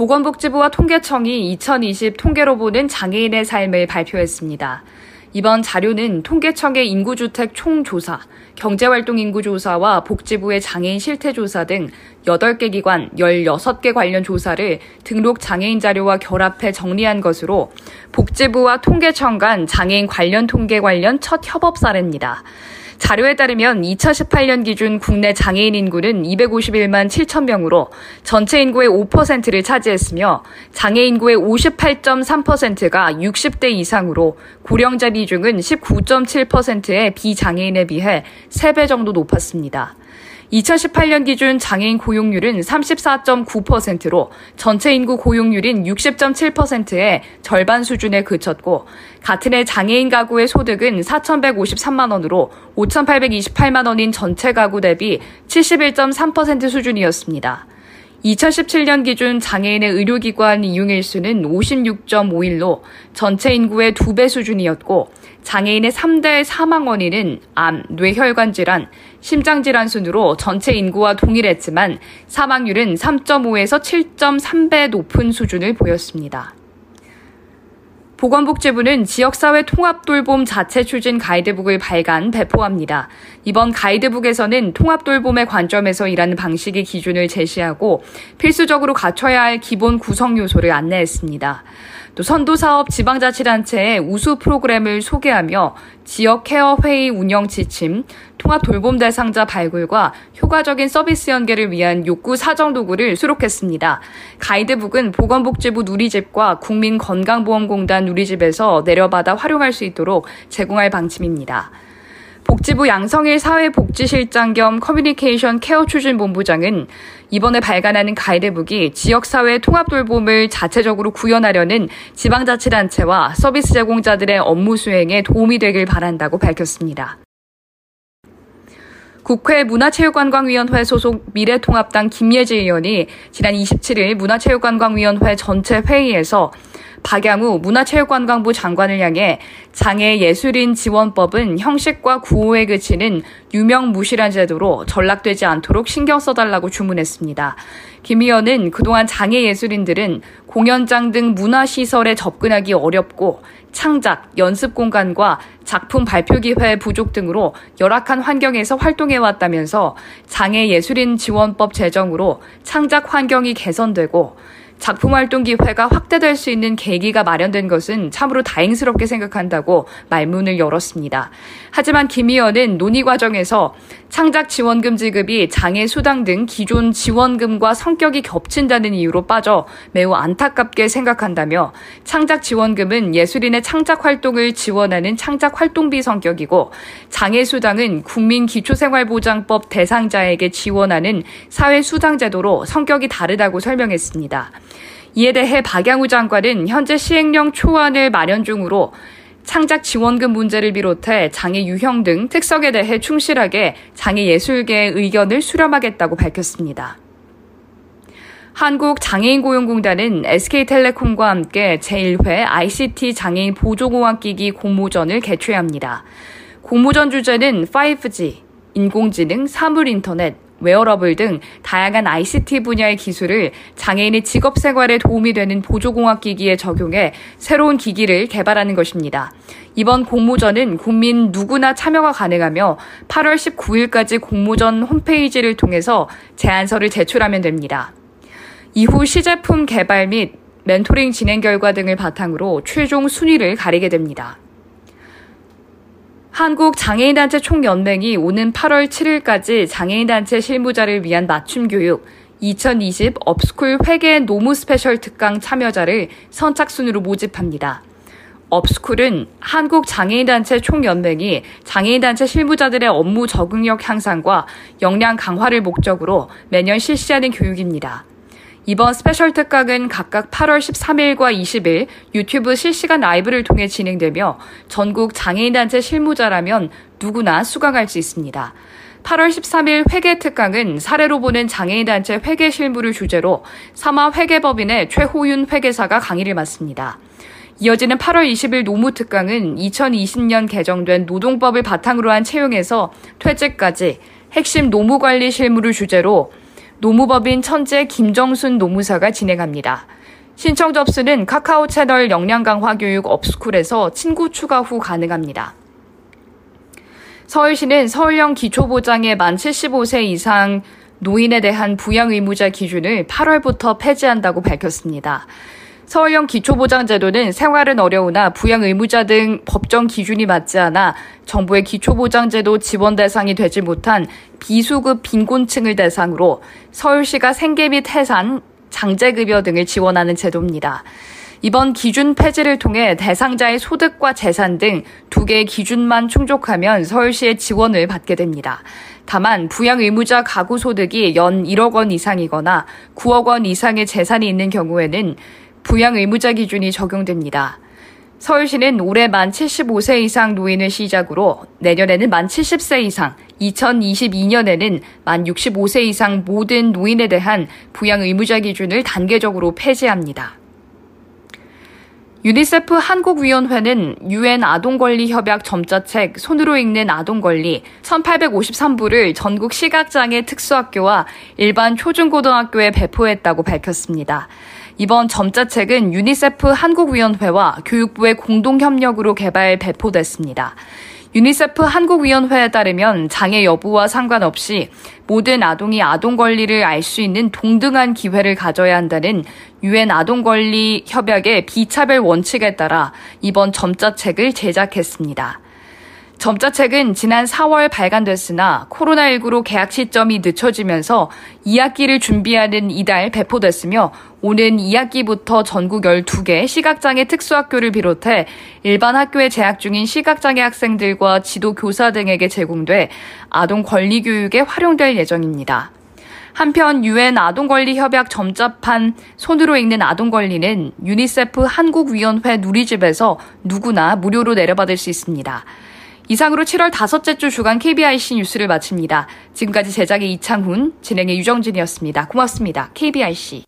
보건복지부와 통계청이 2020 통계로 보는 장애인의 삶을 발표했습니다. 이번 자료는 통계청의 인구주택 총조사, 경제활동 인구조사와 복지부의 장애인 실태조사 등 8개 기관 16개 관련 조사를 등록 장애인 자료와 결합해 정리한 것으로 복지부와 통계청 간 장애인 관련 통계 관련 첫 협업 사례입니다. 자료에 따르면 2018년 기준 국내 장애인 인구는 251만 7천 명으로 전체 인구의 5%를 차지했으며 장애 인구의 58.3%가 60대 이상으로 고령자 비중은 19.7%의 비장애인에 비해 3배 정도 높았습니다. 2018년 기준 장애인 고용률은 34.9%로 전체 인구 고용률인 60.7%의 절반 수준에 그쳤고 같은 해 장애인 가구의 소득은 4,153만 원으로 5,828만 원인 전체 가구 대비 71.3% 수준이었습니다. 2017년 기준 장애인의 의료기관 이용일수는 56.5일로 전체 인구의 2배 수준이었고 장애인의 3대 사망 원인은 암, 뇌혈관 질환, 심장 질환 순으로 전체 인구와 동일했지만 사망률은 3.5에서 7.3배 높은 수준을 보였습니다. 보건복지부는 지역사회 통합돌봄 자체 추진 가이드북을 발간, 배포합니다. 이번 가이드북에서는 통합돌봄의 관점에서 일하는 방식의 기준을 제시하고 필수적으로 갖춰야 할 기본 구성 요소를 안내했습니다. 또 선도사업 지방자치단체의 우수 프로그램을 소개하며 지역 케어 회의 운영 지침, 통합 돌봄 대상자 발굴과 효과적인 서비스 연계를 위한 욕구 사정 도구를 수록했습니다. 가이드북은 보건복지부 누리집과 국민건강보험공단 누리집에서 내려받아 활용할 수 있도록 제공할 방침입니다. 복지부 양성일 사회복지실장 겸 커뮤니케이션 케어 추진 본부장은 이번에 발간하는 가이드북이 지역사회 통합돌봄을 자체적으로 구현하려는 지방자치단체와 서비스 제공자들의 업무 수행에 도움이 되길 바란다고 밝혔습니다. 국회 문화체육관광위원회 소속 미래통합당 김예지 의원이 지난 27일 문화체육관광위원회 전체 회의에서 박양우 문화체육관광부 장관을 향해 장애 예술인 지원법은 형식과 구호에 그치는 유명무실한 제도로 전락되지 않도록 신경 써달라고 주문했습니다. 김 의원은 그동안 장애 예술인들은 공연장 등 문화시설에 접근하기 어렵고 창작, 연습 공간과 작품 발표 기회 부족 등으로 열악한 환경에서 활동해 왔다면서 장애 예술인 지원법 제정으로 창작 환경이 개선되고 작품 활동 기회가 확대될 수 있는 계기가 마련된 것은 참으로 다행스럽게 생각한다고 말문을 열었습니다. 하지만 김 의원은 논의 과정에서 창작 지원금 지급이 장애 수당 등 기존 지원금과 성격이 겹친다는 이유로 빠져 매우 안타깝게 생각한다며 창작 지원금은 예술인의 창작 활동을 지원하는 창작 활동비 성격이고 장애 수당은 국민 기초생활보장법 대상자에게 지원하는 사회 수당 제도로 성격이 다르다고 설명했습니다. 이에 대해 박양우 장관은 현재 시행령 초안을 마련 중으로 창작 지원금 문제를 비롯해 장애 유형 등 특성에 대해 충실하게 장애 예술계의 의견을 수렴하겠다고 밝혔습니다. 한국 장애인 고용공단은 SK텔레콤과 함께 제1회 ICT 장애인 보조공학기기 공모전을 개최합니다. 공모전 주제는 5G, 인공지능, 사물인터넷, 웨어러블 등 다양한 ICT 분야의 기술을 장애인의 직업 생활에 도움이 되는 보조공학 기기에 적용해 새로운 기기를 개발하는 것입니다. 이번 공모전은 국민 누구나 참여가 가능하며 8월 19일까지 공모전 홈페이지를 통해서 제안서를 제출하면 됩니다. 이후 시제품 개발 및 멘토링 진행 결과 등을 바탕으로 최종 순위를 가리게 됩니다. 한국장애인단체 총연맹이 오는 8월 7일까지 장애인단체 실무자를 위한 맞춤 교육 2020 업스쿨 회계 노무 special 특강 참여자를 선착순으로 모집합니다. 업스쿨은 한국장애인단체 총연맹이 장애인단체 실무자들의 업무 적응력 향상과 역량 강화를 목적으로 매년 실시하는 교육입니다. 이번 special 특강은 각각 8월 13일과 20일 유튜브 실시간 라이브를 통해 진행되며 전국 장애인단체 실무자라면 누구나 수강할 수 있습니다. 8월 13일 회계 특강은 사례로 보는 장애인단체 회계 실무를 주제로 사마 회계법인의 최호윤 회계사가 강의를 맡습니다. 이어지는 8월 20일 노무특강은 2020년 개정된 노동법을 바탕으로 한 채용에서 퇴직까지 핵심 노무관리 실무를 주제로 노무법인 천재 김정순 노무사가 진행합니다. 신청 접수는 카카오 채널 역량 강화 교육 업스쿨에서 친구 추가 후 가능합니다. 서울시는 서울형 기초보장의 만 75세 이상 노인에 대한 부양 의무자 기준을 8월부터 폐지한다고 밝혔습니다. 서울형 기초보장제도는 생활은 어려우나 부양 의무자 등 법정 기준이 맞지 않아 정부의 기초보장제도 지원 대상이 되지 못한 비수급 빈곤층을 대상으로 서울시가 생계 및 해산, 장제급여 등을 지원하는 제도입니다. 이번 기준 폐지를 통해 대상자의 소득과 재산 등 두 개의 기준만 충족하면 서울시의 지원을 받게 됩니다. 다만 부양 의무자 가구 소득이 연 1억 원 이상이거나 9억 원 이상의 재산이 있는 경우에는 부양 의무자 기준이 적용됩니다. 서울시는 올해 만 75세 이상 노인을 시작으로 내년에는 만 70세 이상, 2022년에는 만 65세 이상 모든 노인에 대한 부양 의무자 기준을 단계적으로 폐지합니다. 유니세프 한국위원회는 유엔 아동권리협약 점자책 손으로 읽는 아동권리 1853부를 전국 시각장애 특수학교와 일반 초중고등학교에 배포했다고 밝혔습니다. 이번 점자책은 유니세프 한국위원회와 교육부의 공동 협력으로 개발 배포됐습니다. 유니세프 한국위원회에 따르면 장애 여부와 상관없이 모든 아동이 아동 권리를 알 수 있는 동등한 기회를 가져야 한다는 유엔 아동 권리 협약의 비차별 원칙에 따라 이번 점자책을 제작했습니다. 점자책은 지난 4월 발간됐으나 코로나19로 개학 시점이 늦춰지면서 2학기를 준비하는 이달 배포됐으며 오는 2학기부터 전국 12개 시각장애 특수학교를 비롯해 일반 학교에 재학 중인 시각장애 학생들과 지도 교사 등에게 제공돼 아동 권리 교육에 활용될 예정입니다. 한편 유엔 아동권리협약 점자판 손으로 읽는 아동권리는 유니세프 한국위원회 누리집에서 누구나 무료로 내려받을 수 있습니다. 이상으로 7월 다섯째 주 주간 KBIC 뉴스를 마칩니다. 지금까지 제작의 이창훈, 진행의 유정진이었습니다. 고맙습니다. KBIC.